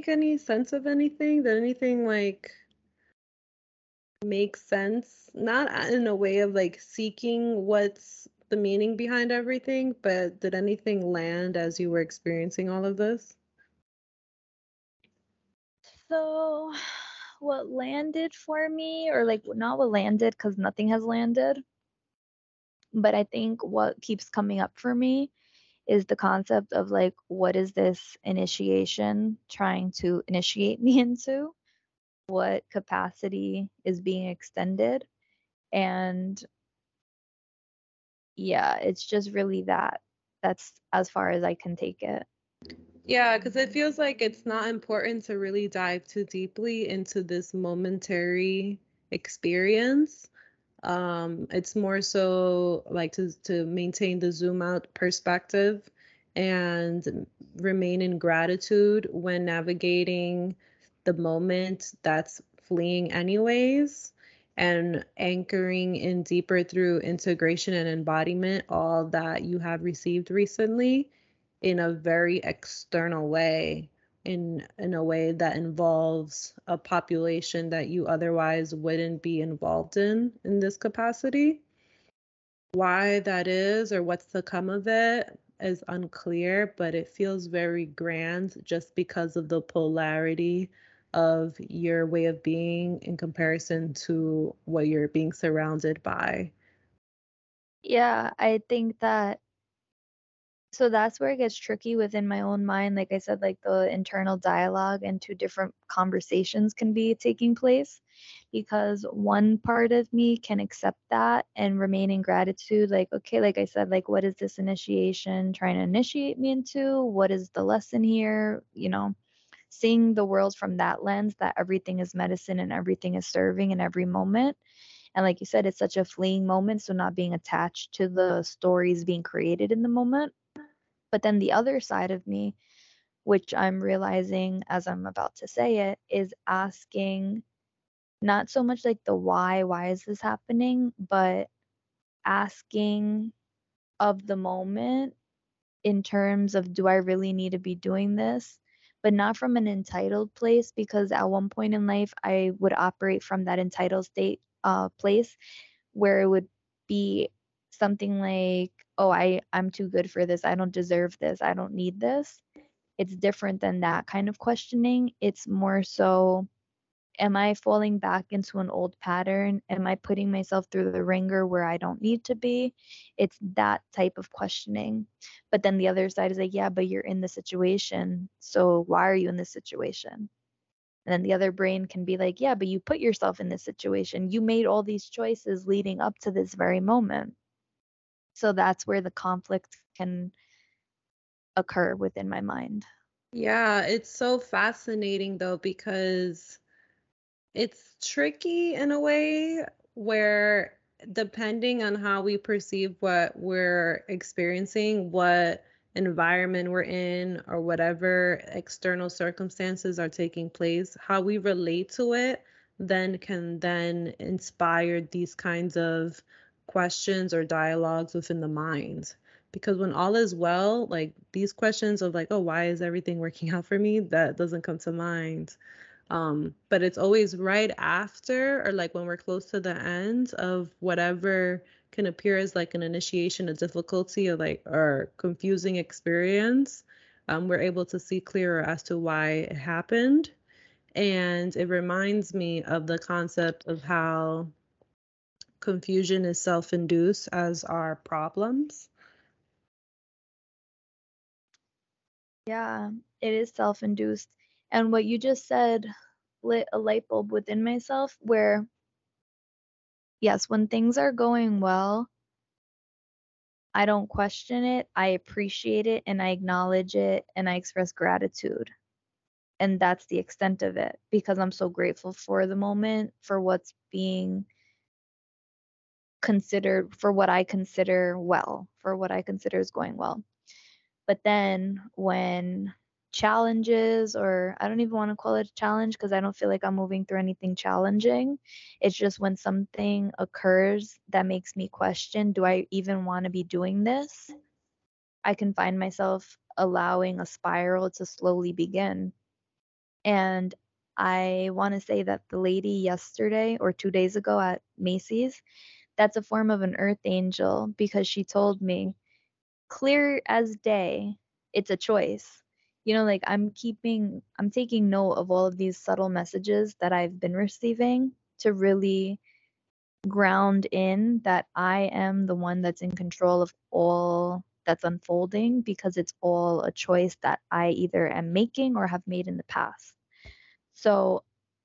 Make any sense of anything? Did anything like make sense? Not in a way of like seeking what's the meaning behind everything, but did anything land as you were experiencing all of this? So, what landed for me, or like not what landed because nothing has landed, but I think what keeps coming up for me is the concept of like, what is this initiation trying to initiate me into? What capacity is being extended? And yeah, it's just really that. That's as far as I can take it. Yeah, because it feels like it's not important to really dive too deeply into this momentary experience. Um, it's more so like to to maintain the zoom out perspective and remain in gratitude when navigating the moment that's fleeing anyways and anchoring in deeper through integration and embodiment all that you have received recently in a very external way in in a way that involves a population that you otherwise wouldn't be involved in in this capacity why that is or what's to come of it is unclear but it feels very grand just because of the polarity of your way of being in comparison to what you're being surrounded by. Yeah, I think that so that's where it gets tricky within my own mind. Like I said, like the internal dialogue and two different conversations can be taking place because one part of me can accept that and remain in gratitude. Like, okay, like I said, like, what is this initiation trying to initiate me into? What is the lesson here? You know, seeing the world from that lens that everything is medicine and everything is serving in every moment. And like you said, it's such a fleeting moment. So not being attached to the stories being created in the moment. But then the other side of me, which I'm realizing as I'm about to say it, is asking not so much like the why, why is this happening, but asking of the moment in terms of do I really need to be doing this? but not from an entitled place because at one point in life I would operate from that entitled state uh, place where it would be something like, oh, I, I'm too good for this. I don't deserve this. I don't need this. It's different than that kind of questioning. It's more so, am I falling back into an old pattern? Am I putting myself through the ringer where I don't need to be? It's that type of questioning. But then the other side is like, yeah, but you're in the situation. So why are you in this situation? And then the other brain can be like, yeah, but you put yourself in this situation. You made all these choices leading up to this very moment. So that's where the conflict can occur within my mind. Yeah, it's so fascinating though because it's tricky in a way where depending on how we perceive what we're experiencing, what environment we're in, or whatever external circumstances are taking place, how we relate to it then can then inspire these kinds of questions or dialogues within the mind. Because when all is well, like these questions of like, oh, why is everything working out for me? That doesn't come to mind. Um, but it's always right after or like when we're close to the end of whatever can appear as like an initiation, a difficulty or like or confusing experience. Um, we're able to see clearer as to why it happened. And it reminds me of the concept of how confusion is self induced as our problems. Yeah, it is self induced. And what you just said lit a light bulb within myself where, yes, when things are going well, I don't question it. I appreciate it and I acknowledge it and I express gratitude. And that's the extent of it because I'm so grateful for the moment, for what's being considered, for what I consider well, for what I consider is going well. But then when challenges or I don't even want to call it a challenge because I don't feel like I'm moving through anything challenging. It's just when something occurs that makes me question, do I even want to be doing this? I can find myself allowing a spiral to slowly begin. And I want to say that the lady yesterday or 2 days ago at Macy's, that's a form of an earth angel because she told me clear as day, it's a choice. You know like i'm keeping i'm taking note of all of these subtle messages that i've been receiving to really ground in that i am the one that's in control of all that's unfolding because it's all a choice that i either am making or have made in the past. So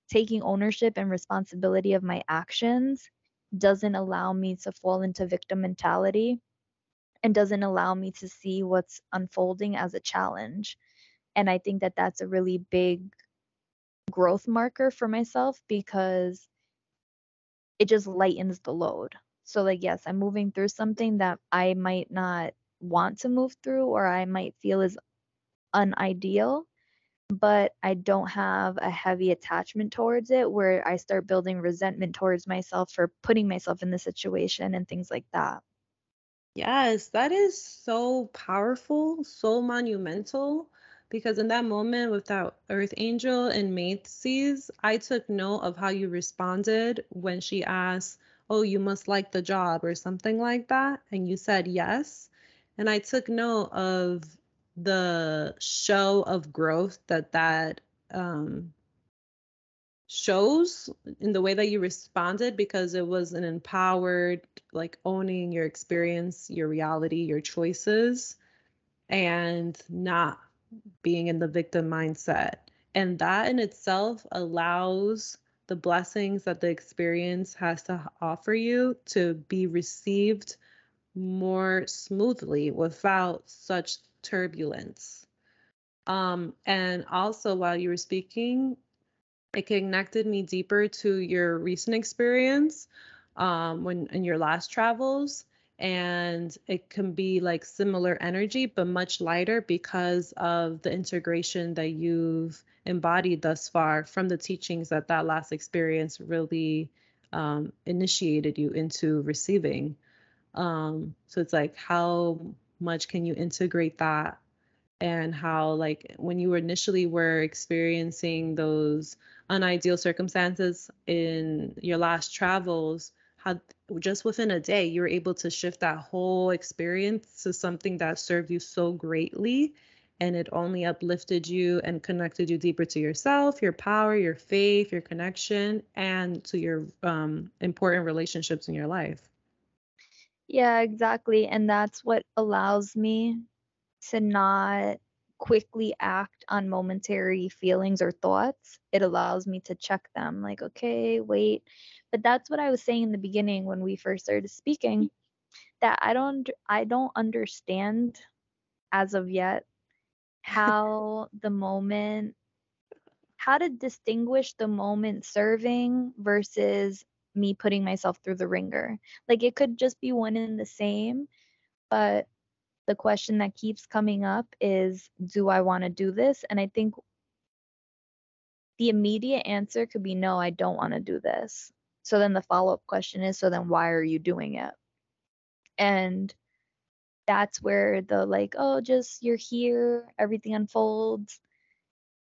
taking ownership and responsibility of my actions doesn't allow me to fall into victim mentality and doesn't allow me to see what's unfolding as a challenge and I think that that's a really big growth marker for myself because it just lightens the load. So, like, yes, I'm moving through something that I might not want to move through or I might feel is unideal, but I don't have a heavy attachment towards it where I start building resentment towards myself for putting myself in the situation and things like that. Yes, that is so powerful, so monumental because in that moment with that earth angel and Macy's, I took note of how you responded when she asked, "Oh, you must like the job" or something like that, and you said yes. And I took note of the show of growth that that um, shows in the way that you responded because it was an empowered, like owning your experience, your reality, your choices, and not being in the victim mindset. And that in itself allows the blessings that the experience has to offer you to be received more smoothly without such turbulence. Um, and also, while you were speaking, it connected me deeper to your recent experience um, when in your last travels and it can be like similar energy but much lighter because of the integration that you've embodied thus far from the teachings that that last experience really um, initiated you into receiving um, so it's like how much can you integrate that? And how like when you initially were experiencing those unideal circumstances in your last travels how just within a day you were able to shift that whole experience to something that served you so greatly and it only uplifted you and connected you deeper to yourself your power your faith your connection and to your um, important relationships in your life yeah exactly and that's what allows me to not quickly act on momentary feelings or thoughts. It allows me to check them like okay wait but that's what I was saying in the beginning when we first started speaking that I don't I don't understand as of yet how the moment how to distinguish the moment serving versus me putting myself through the ringer. Like it could just be one and the same, but the question that keeps coming up is do I want to do this? And I think the immediate answer could be no, I don't want to do this. So then the follow up question is so then why are you doing it? And that's where the like, oh, just you're here, everything unfolds,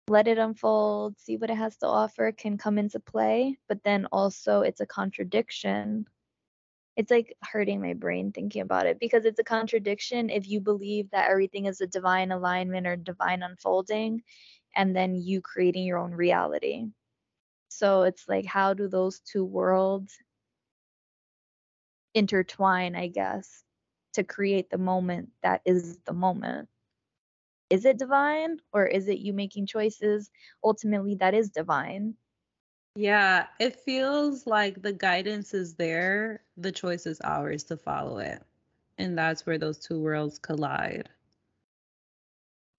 let it unfold, see what it has to offer can come into play. But then also it's a contradiction. It's like hurting my brain thinking about it because it's a contradiction if you believe that everything is a divine alignment or divine unfolding and then you creating your own reality. So it's like, how do those two worlds intertwine, I guess, to create the moment that is the moment? Is it divine or is it you making choices ultimately that is divine? Yeah, it feels like the guidance is there, the choice is ours to follow it. and that's where those two worlds collide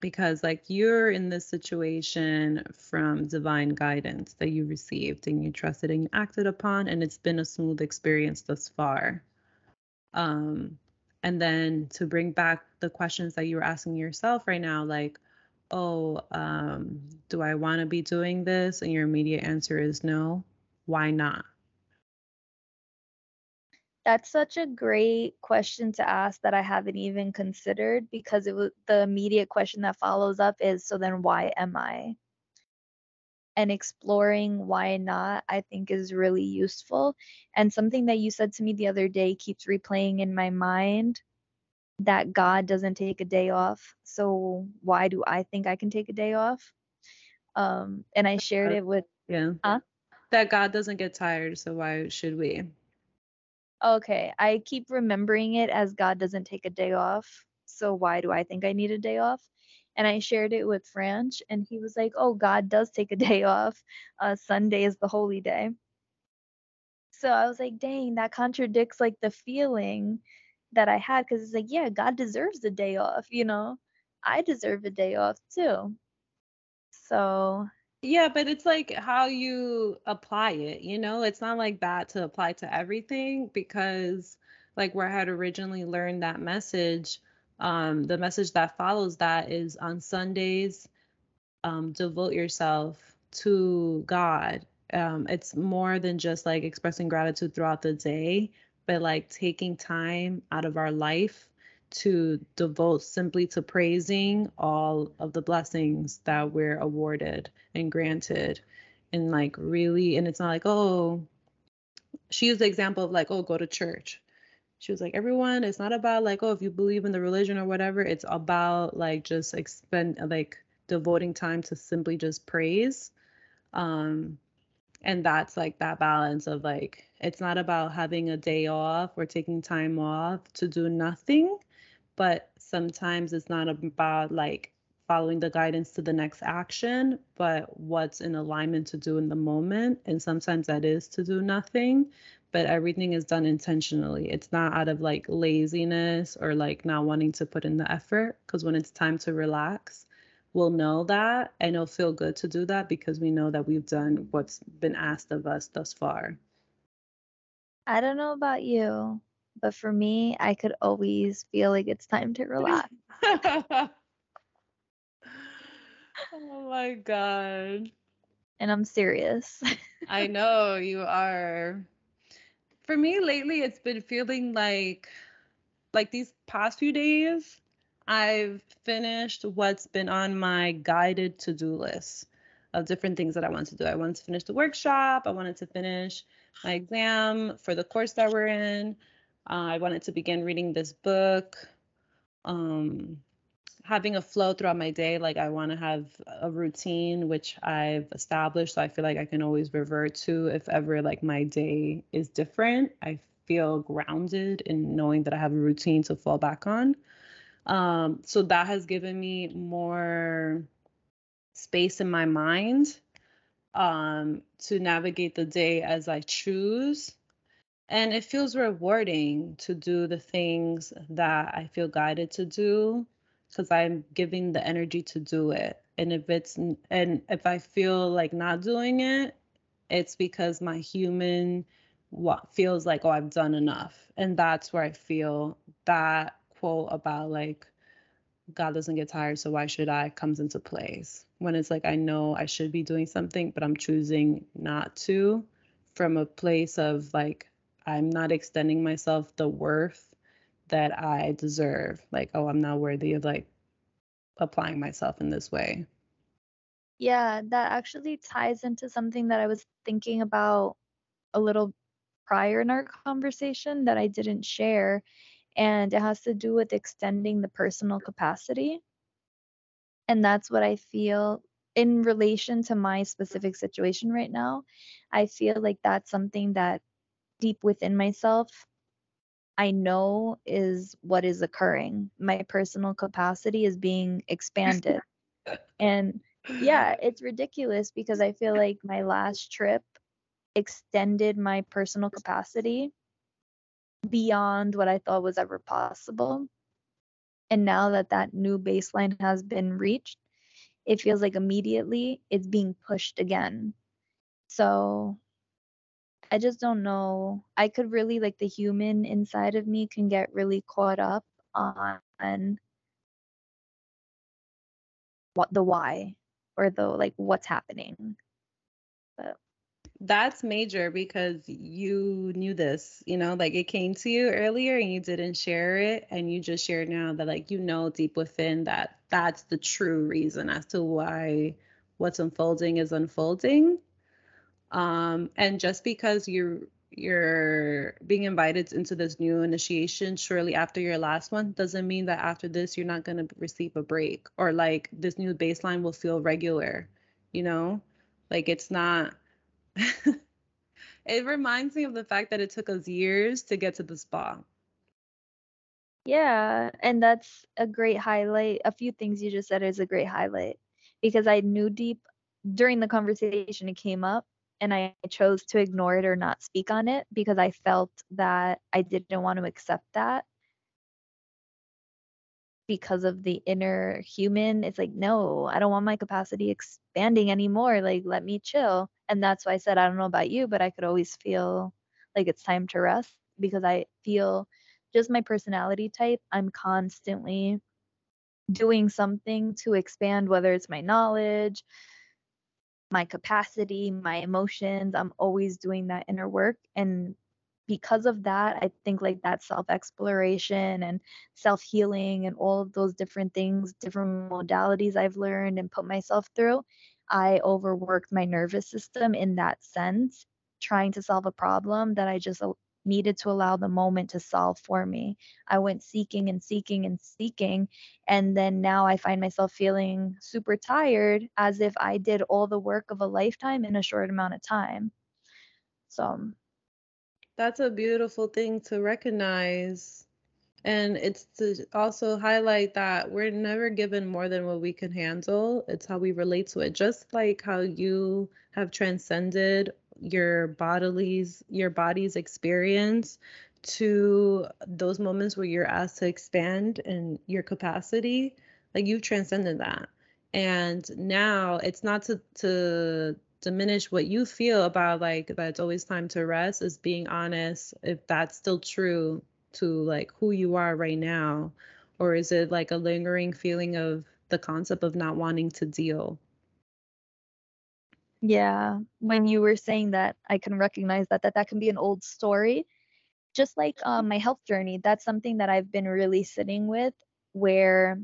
because like you're in this situation from divine guidance that you received and you trusted and you acted upon and it's been a smooth experience thus far um and then to bring back the questions that you were asking yourself right now like oh um do i want to be doing this and your immediate answer is no why not that's such a great question to ask that I haven't even considered because it was the immediate question that follows up is so then why am I? And exploring why not, I think is really useful. And something that you said to me the other day keeps replaying in my mind that God doesn't take a day off. So why do I think I can take a day off? Um, and I shared it with yeah. Huh? That God doesn't get tired, so why should we? Okay, I keep remembering it as God doesn't take a day off. So why do I think I need a day off? And I shared it with Franch, and he was like, "Oh, God does take a day off. Uh, Sunday is the holy day." So I was like, "Dang, that contradicts like the feeling that I had because it's like, yeah, God deserves a day off. You know, I deserve a day off too." So yeah, but it's like how you apply it, you know? It's not like that to apply to everything because like where I had originally learned that message, um, the message that follows that is on Sundays, um, devote yourself to God. Um, it's more than just like expressing gratitude throughout the day, but like taking time out of our life to devote simply to praising all of the blessings that we're awarded and granted. And like really and it's not like oh she used the example of like oh go to church. She was like everyone it's not about like oh if you believe in the religion or whatever it's about like just expend like devoting time to simply just praise. Um and that's like that balance of like it's not about having a day off or taking time off to do nothing but sometimes it's not about like following the guidance to the next action, but what's in alignment to do in the moment. And sometimes that is to do nothing, but everything is done intentionally. It's not out of like laziness or like not wanting to put in the effort. Because when it's time to relax, we'll know that and it'll feel good to do that because we know that we've done what's been asked of us thus far. I don't know about you, but for me, I could always feel like it's time to relax. oh my god. And I'm serious. I know you are. For me lately it's been feeling like like these past few days I've finished what's been on my guided to-do list of different things that I want to do. I wanted to finish the workshop, I wanted to finish my exam for the course that we're in. Uh, I wanted to begin reading this book, um, having a flow throughout my day. Like I want to have a routine, which I've established. So I feel like I can always revert to if ever like my day is different. I feel grounded in knowing that I have a routine to fall back on. Um, so that has given me more space in my mind um, to navigate the day as I choose and it feels rewarding to do the things that I feel guided to do because I'm giving the energy to do it. And if it's and if I feel like not doing it, it's because my human what feels like oh I've done enough. And that's where I feel that quote about like God doesn't get tired, so why should I comes into place. When it's like I know I should be doing something, but I'm choosing not to from a place of like I'm not extending myself the worth that I deserve. Like, oh, I'm not worthy of like applying myself in this way. Yeah, that actually ties into something that I was thinking about a little prior in our conversation that I didn't share. And it has to do with extending the personal capacity. And that's what I feel in relation to my specific situation right now. I feel like that's something that deep within myself I know is what is occurring. My personal capacity is being expanded. and yeah, it's ridiculous because I feel like my last trip extended my personal capacity beyond what I thought was ever possible. And now that that new baseline has been reached, it feels like immediately it's being pushed again. So I just don't know. I could really like the human inside of me can get really caught up on what the why or the like what's happening. That's major because you knew this, you know, like it came to you earlier and you didn't share it and you just shared now that like you know deep within that that's the true reason as to why what's unfolding is unfolding. Um and just because you're you're being invited into this new initiation shortly after your last one doesn't mean that after this you're not going to receive a break or like this new baseline will feel regular, you know? Like it's not it reminds me of the fact that it took us years to get to the spa. Yeah, and that's a great highlight. A few things you just said is a great highlight because I knew deep during the conversation it came up and I chose to ignore it or not speak on it because I felt that I didn't want to accept that because of the inner human. It's like, no, I don't want my capacity expanding anymore. Like, let me chill. And that's why I said, I don't know about you, but I could always feel like it's time to rest because I feel just my personality type, I'm constantly doing something to expand, whether it's my knowledge, my capacity, my emotions. I'm always doing that inner work. And because of that, I think like that self exploration and self healing and all of those different things, different modalities I've learned and put myself through, I overworked my nervous system in that sense, trying to solve a problem that I just needed to allow the moment to solve for me. I went seeking and seeking and seeking. And then now I find myself feeling super tired as if I did all the work of a lifetime in a short amount of time. So um, that's a beautiful thing to recognize and it's to also highlight that we're never given more than what we can handle. It's how we relate to it. Just like how you have transcended your body's your body's experience to those moments where you're asked to expand in your capacity, like you've transcended that. And now it's not to to diminish what you feel about like that it's always time to rest is being honest if that's still true to like who you are right now? Or is it like a lingering feeling of the concept of not wanting to deal? Yeah. When you were saying that i can recognize that that that can be an old story. Just like um, my health journey that's something that i've been really sitting with where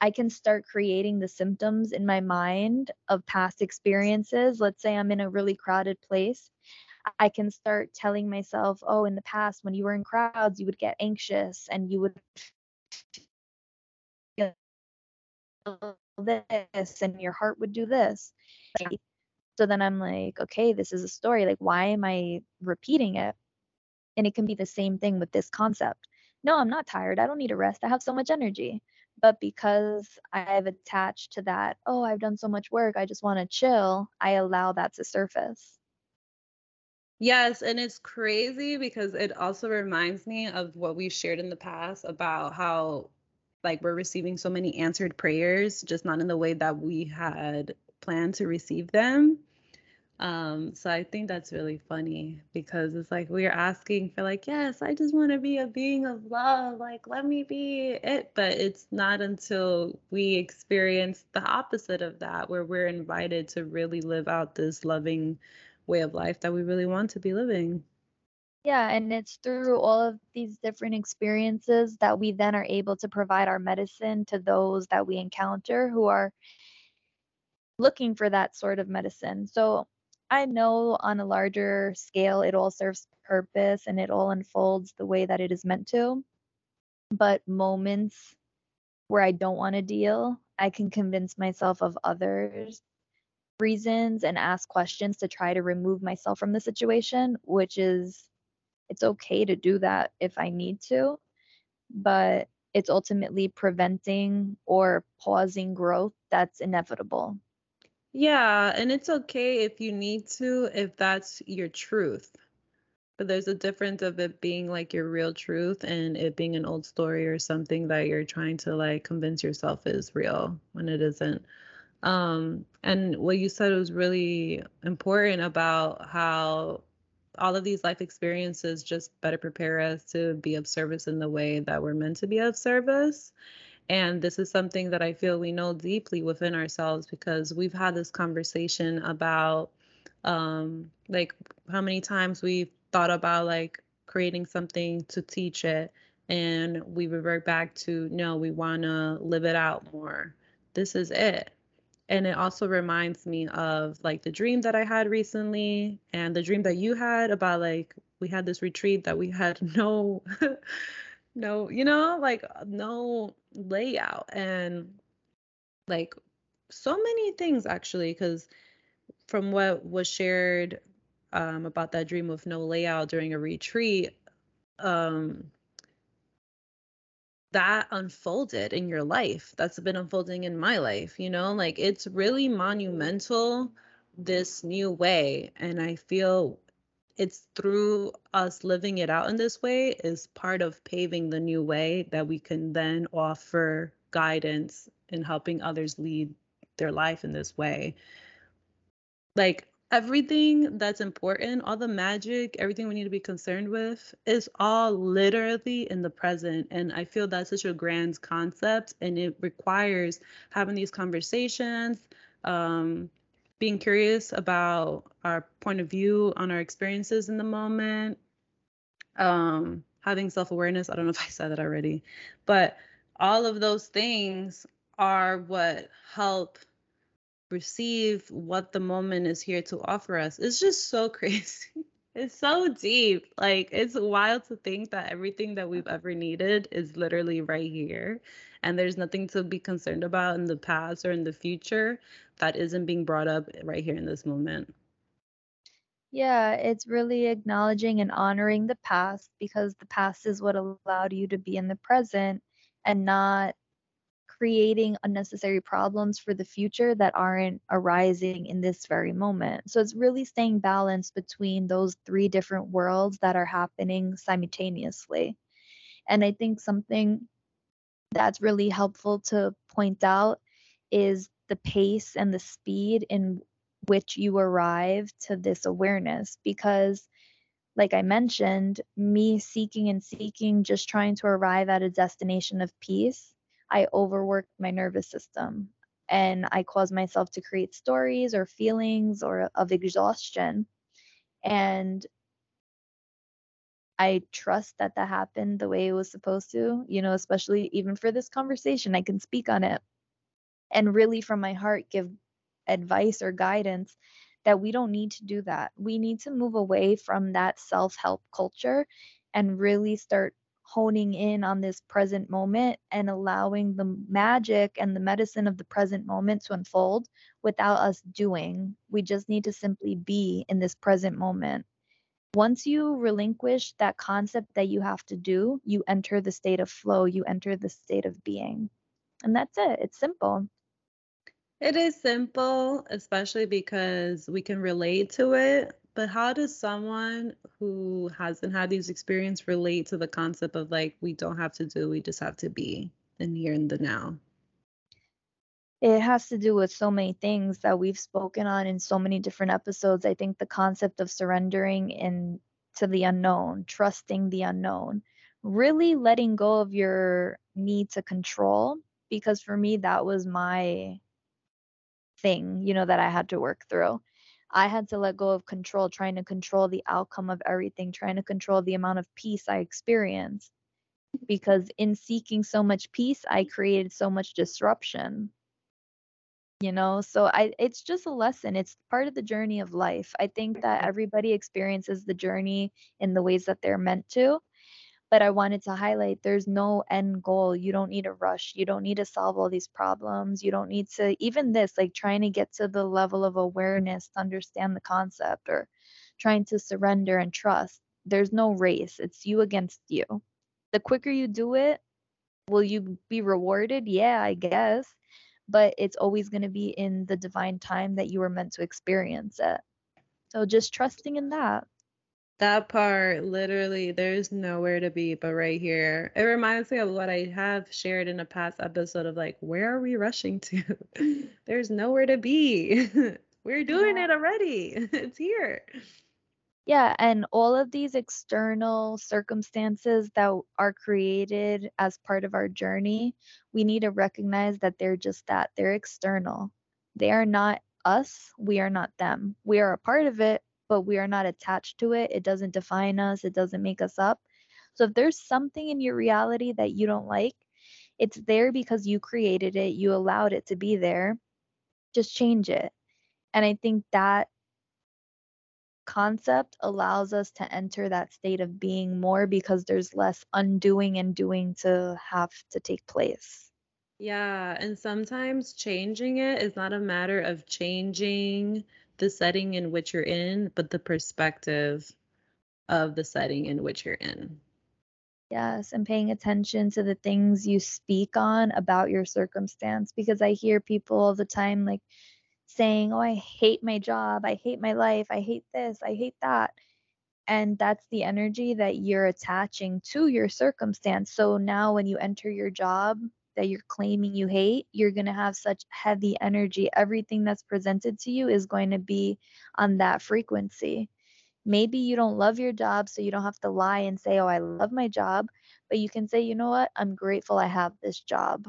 i can start creating the symptoms in my mind of past experiences let's say i'm in a really crowded place I can start telling myself, oh, in the past, when you were in crowds, you would get anxious and you would feel this and your heart would do this. So then I'm like, okay, this is a story. Like, why am I repeating it? And it can be the same thing with this concept. No, I'm not tired. I don't need a rest. I have so much energy. But because I've attached to that, oh, I've done so much work, I just want to chill, I allow that to surface. Yes, and it's crazy because it also reminds me of what we've shared in the past about how like we're receiving so many answered prayers, just not in the way that we had planned to receive them. Um, so I think that's really funny because it's like we're asking for like, yes, I just want to be a being of love, like let me be it, but it's not until we experience the opposite of that where we're invited to really live out this loving way of life that we really want to be living. Yeah, and it's through all of these different experiences that we then are able to provide our medicine to those that we encounter who are looking for that sort of medicine. So I know on a larger scale it all serves purpose and it all unfolds the way that it is meant to. But moments where I don't want to deal, I can convince myself of others reasons and ask questions to try to remove myself from the situation, which is it's okay to do that if I need to, but it's ultimately preventing or pausing growth that's inevitable. Yeah, and it's okay if you need to, if that's your truth. But there's a difference of it being like your real truth and it being an old story or something that you're trying to like convince yourself is real when it isn't. Um, and what you said was really important about how all of these life experiences just better prepare us to be of service in the way that we're meant to be of service. And this is something that I feel we know deeply within ourselves because we've had this conversation about um, like how many times we've thought about like creating something to teach it and we revert back to no, we want to live it out more. This is it and it also reminds me of like the dream that I had recently and the dream that you had about like we had this retreat that we had no no you know like no layout and like so many things actually because from what was shared um, about that dream of no layout during a retreat um, that unfolded in your life. That's been unfolding in my life you know? Like it's really monumental this new way and i feel it's through us living it out in this way is part of paving the new way that we can then offer guidance in helping others lead their life in this way like everything that's important, all the magic, everything we need to be concerned with is all literally in the present. And I feel that's such a grand concept and it requires having these conversations, um, being curious about our point of view on our experiences in the moment, um, having self awareness. I don't know if I said that already, but all of those things are what help receive what the moment is here to offer us. It's just so crazy. It's so deep. Like it's wild to think that everything that we've ever needed is literally right here. And there's nothing to be concerned about in the past or in the future that isn't being brought up right here in this moment. Yeah, it's really acknowledging and honoring the past because the past is what allowed you to be in the present and not creating unnecessary problems for the future that aren't arising in this very moment. So it's really staying balanced between those three different worlds that are happening simultaneously. And I think something that's really helpful to point out is the pace and the speed in which you arrive to this awareness because like I mentioned, me seeking and seeking, just trying to arrive at a destination of peace I overworked my nervous system and I caused myself to create stories or feelings or of exhaustion. And I trust that that happened the way it was supposed to, you know, especially even for this conversation, I can speak on it and really from my heart give advice or guidance that we don't need to do that. We need to move away from that self help culture and really start honing in on this present moment and allowing the magic and the medicine of the present moment to unfold without us doing. We just need to simply be in this present moment. Once you relinquish that concept that you have to do, you enter the state of flow, you enter the state of being. And that's it. It's simple. It is simple, especially because we can relate to it but how does someone who hasn't had these experience relate to the concept of like we don't have to do, we just have to be in here and the now? It has to do with so many things that we've spoken on in so many different episodes. I think the concept of surrendering in to the unknown, trusting the unknown, really letting go of your need to control because for me that was my thing, you know, that I had to work through I had to let go of control, trying to control the outcome of everything, trying to control the amount of peace I experienced. Because in seeking so much peace, I created so much disruption. You know, so I it's just a lesson. It's part of the journey of life. I think that everybody experiences the journey in the ways that they're meant to but I wanted to highlight there's no end goal. You don't need to rush. You don't need to solve all these problems. You don't need to, even this, like trying to get to the level of awareness to understand the concept or trying to surrender and trust. There's no race. It's you against you. The quicker you do it, will you be rewarded? Yeah, I guess. But it's always going to be in the divine time that you were meant to experience it. So just trusting in that. That part, literally, there's nowhere to be but right here. It reminds me of what I have shared in a past episode of like, where are we rushing to? there's nowhere to be. We're doing Yeah. it already. It's here. Yeah, and all of these external circumstances that are created as part of our journey, we need to recognize that they're just that. They're external. They are not us. We are not them. We are a part of it, but we are not attached to it. It doesn't define us, it doesn't make us up. So if there's something in your reality that you don't like, it's there because you created it, you allowed it to be there. Just change it. And I think that concept allows us to enter that state of being more because there's less undoing and doing to have to take place. Yeah, and sometimes changing it is not a matter of changing the setting in which you're in, but the perspective of the setting in which you're in. Yes, and paying attention to the things you speak on about your circumstance because I hear people all the time like saying, "Oh, I hate my job, I hate my life, I hate this, I hate that." And that's the energy that you're attaching to your circumstance. So now when you enter your job that you're claiming you hate, you're going to have such heavy energy. Everything that's presented to you is going to be on that frequency. Maybe you don't love your job, so you don't have to lie and say, Oh, I love my job. But you can say, You know what? I'm grateful I have this job.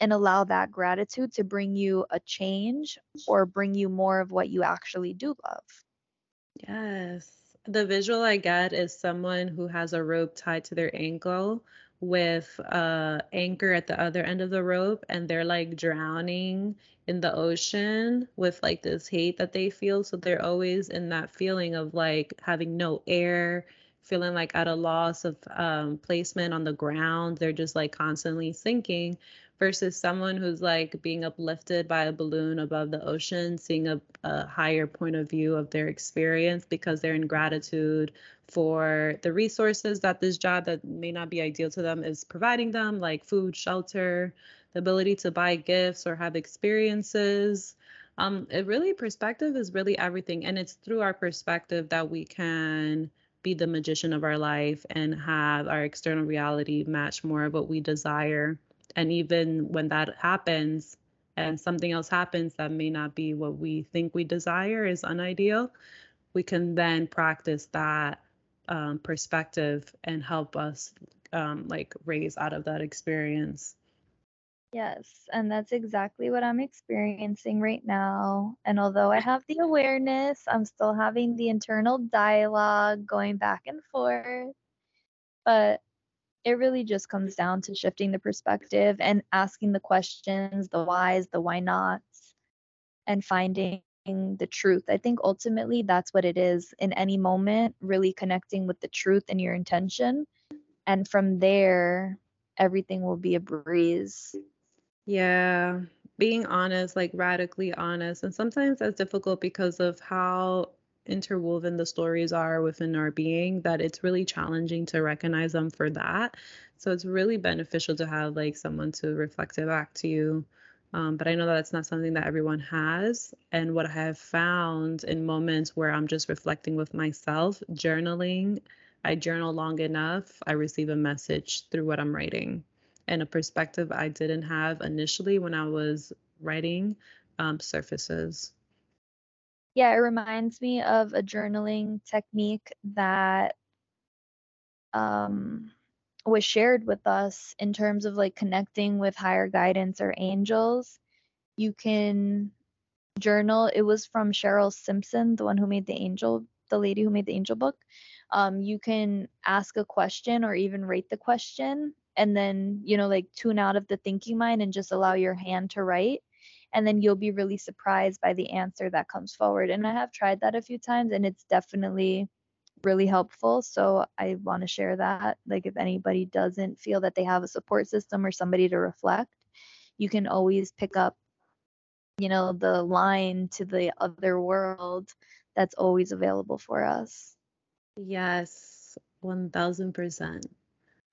And allow that gratitude to bring you a change or bring you more of what you actually do love. Yes. The visual I get is someone who has a rope tied to their ankle with a anchor at the other end of the rope and they're like drowning in the ocean with like this hate that they feel. So they're always in that feeling of like having no air, feeling like at a loss of um, placement on the ground. They're just like constantly sinking versus someone who's like being uplifted by a balloon above the ocean, seeing a, a higher point of view of their experience because they're in gratitude for the resources that this job that may not be ideal to them is providing them, like food, shelter, the ability to buy gifts or have experiences. Um, it really perspective is really everything, and it's through our perspective that we can be the magician of our life and have our external reality match more of what we desire. And even when that happens and something else happens that may not be what we think we desire is unideal, we can then practice that um, perspective and help us um, like raise out of that experience. Yes, and that's exactly what I'm experiencing right now. And although I have the awareness, I'm still having the internal dialogue going back and forth. But it really just comes down to shifting the perspective and asking the questions, the whys, the why nots, and finding the truth. I think ultimately that's what it is in any moment, really connecting with the truth and your intention. And from there, everything will be a breeze. Yeah, being honest, like radically honest. And sometimes that's difficult because of how interwoven the stories are within our being that it's really challenging to recognize them for that. So it's really beneficial to have like someone to reflect it back to you. Um, but I know that it's not something that everyone has. And what I have found in moments where I'm just reflecting with myself, journaling, I journal long enough, I receive a message through what I'm writing and a perspective I didn't have initially when I was writing um, surfaces. Yeah, it reminds me of a journaling technique that um, was shared with us in terms of like connecting with higher guidance or angels. You can journal. It was from Cheryl Simpson, the one who made the angel, the lady who made the angel book. Um, you can ask a question or even rate the question and then, you know, like tune out of the thinking mind and just allow your hand to write and then you'll be really surprised by the answer that comes forward. And I have tried that a few times and it's definitely really helpful. So I want to share that. Like, if anybody doesn't feel that they have a support system or somebody to reflect, you can always pick up, you know, the line to the other world that's always available for us. Yes, 1000%.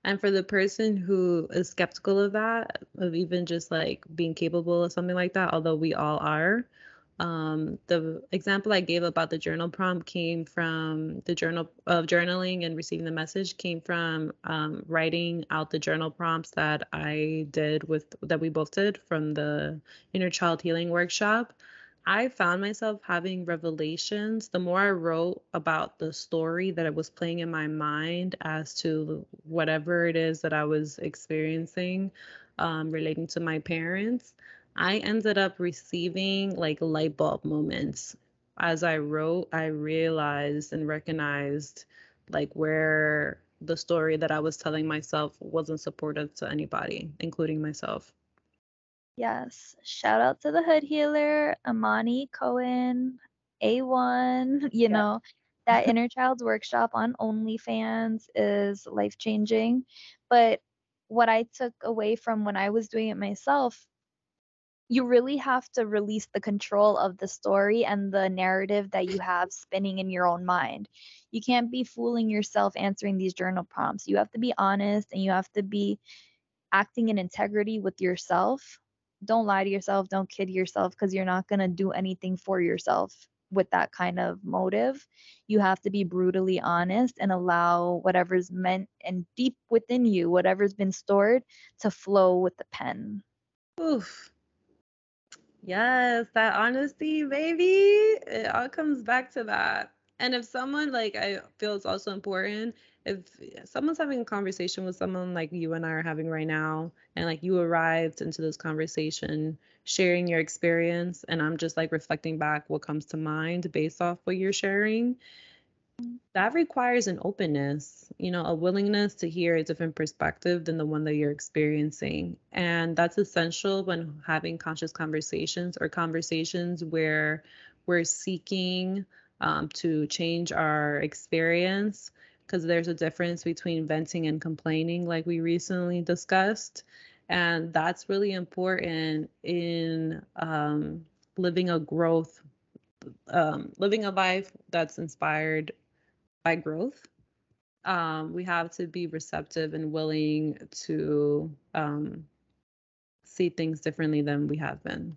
And for the person who is skeptical of that, of even just like being capable of something like that, although we all are, Um, the example I gave about the journal prompt came from the journal of journaling and receiving the message came from um, writing out the journal prompts that I did with that we both did from the inner child healing workshop. I found myself having revelations the more I wrote about the story that it was playing in my mind as to whatever it is that I was experiencing um, relating to my parents. I ended up receiving like light bulb moments. As I wrote, I realized and recognized like where the story that I was telling myself wasn't supportive to anybody, including myself. Yes. Shout out to the Hood Healer, Amani Cohen, A1. You know, that inner child's workshop on OnlyFans is life changing. But what I took away from when I was doing it myself you really have to release the control of the story and the narrative that you have spinning in your own mind. You can't be fooling yourself answering these journal prompts. You have to be honest and you have to be acting in integrity with yourself. Don't lie to yourself, don't kid yourself because you're not going to do anything for yourself with that kind of motive. You have to be brutally honest and allow whatever's meant and deep within you, whatever's been stored, to flow with the pen. Oof. Yes, that honesty, baby. It all comes back to that. And if someone like I feel it's also important if someone's having a conversation with someone like you and I are having right now, and like you arrived into this conversation sharing your experience, and I'm just like reflecting back what comes to mind based off what you're sharing, that requires an openness, you know, a willingness to hear a different perspective than the one that you're experiencing. And that's essential when having conscious conversations or conversations where we're seeking um, to change our experience, because there's a difference between venting and complaining, like we recently discussed. And that's really important in um, living a growth um, living a life that's inspired by growth. Um, we have to be receptive and willing to um, see things differently than we have been.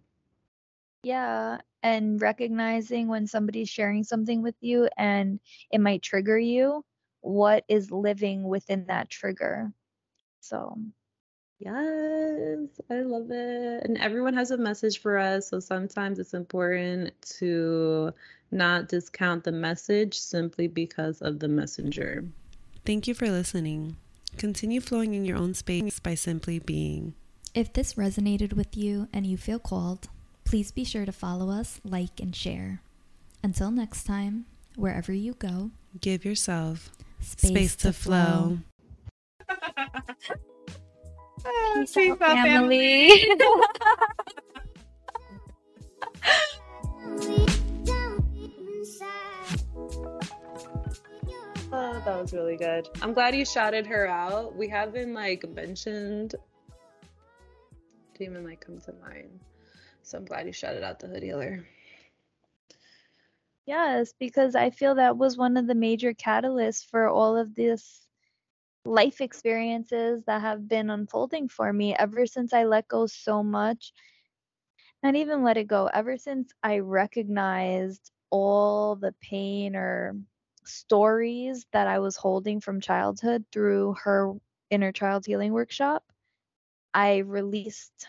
Yeah, and recognizing when somebody's sharing something with you and it might trigger you, what is living within that trigger. So, Yes, I love it. And everyone has a message for us. So sometimes it's important to not discount the message simply because of the messenger. Thank you for listening. Continue flowing in your own space by simply being. If this resonated with you and you feel called, please be sure to follow us, like, and share. Until next time, wherever you go, give yourself space, space to, to, flow. flow. Ah, Peace, Peace out, family. family. oh, that was really good. I'm glad you shouted her out. We haven't like mentioned. Didn't even like come to mind. So I'm glad you shouted out the hood healer. Yes, because I feel that was one of the major catalysts for all of this life experiences that have been unfolding for me ever since I let go so much. Not even let it go, ever since I recognized all the pain or stories that I was holding from childhood through her inner child healing workshop. I released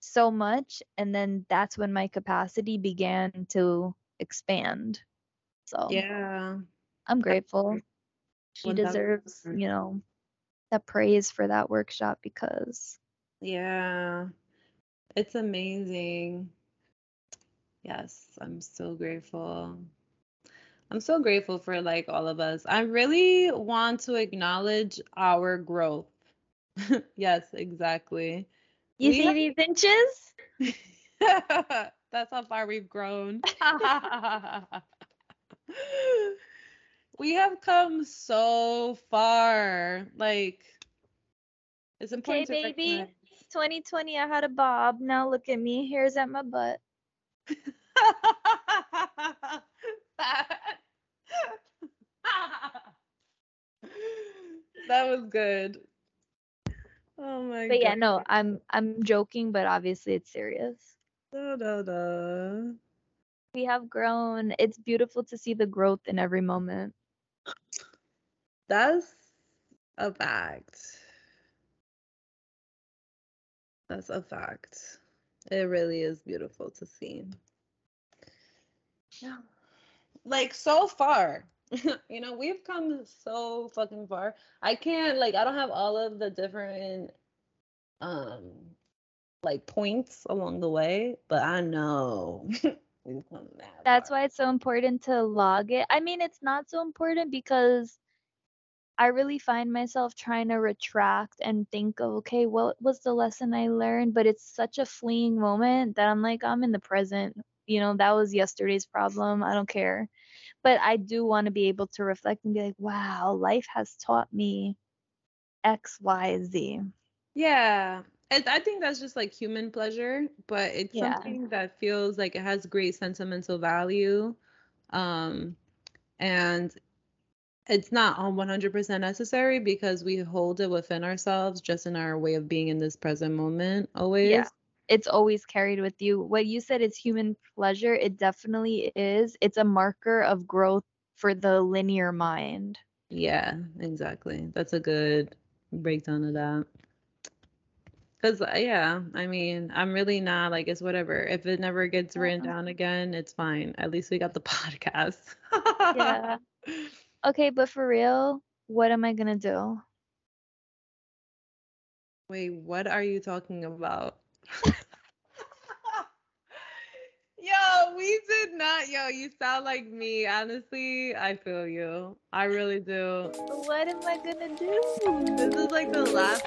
so much, and then that's when my capacity began to expand. So, yeah, I'm grateful she deserves, you know, the praise for that workshop because yeah, it's amazing. Yes, I'm so grateful. I'm so grateful for like all of us. I really want to acknowledge our growth. yes, exactly. You we see have... these inches? That's how far we've grown we have come so far. Like it's important. Okay, baby. Recognize. 2020, I had a bob. Now look at me. Hair's at my butt. that was good. Oh my But God. yeah, no, I'm I'm joking, but obviously it's serious. Da, da, da. We have grown. It's beautiful to see the growth in every moment. That's a fact. That's a fact. It really is beautiful to see. Yeah. Like so far. you know, we've come so fucking far. I can't like I don't have all of the different um like points along the way, but I know that That's far. why it's so important to log it. I mean, it's not so important because I really find myself trying to retract and think of, okay, what was the lesson I learned? But it's such a fleeting moment that I'm like, I'm in the present. You know, that was yesterday's problem. I don't care. But I do want to be able to reflect and be like, wow, life has taught me X, Y, Z. Yeah. It, I think that's just like human pleasure, but it's Yeah. something that feels like it has great sentimental value. Um, and it's not on 100% necessary because we hold it within ourselves just in our way of being in this present moment always. Yeah. It's always carried with you. What you said is human pleasure. It definitely is. It's a marker of growth for the linear mind. Yeah, exactly. That's a good breakdown of that. Because, uh, yeah, I mean, I'm really not like, it's whatever. If it never gets written Yeah. down again, it's fine. At least we got the podcast. Yeah. Okay, but for real, what am I gonna do? Wait, what are you talking about? Yo, we did not. Yo, you sound like me. Honestly, I feel you. I really do. What am I gonna do? This is like the last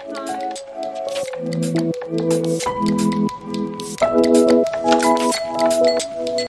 time.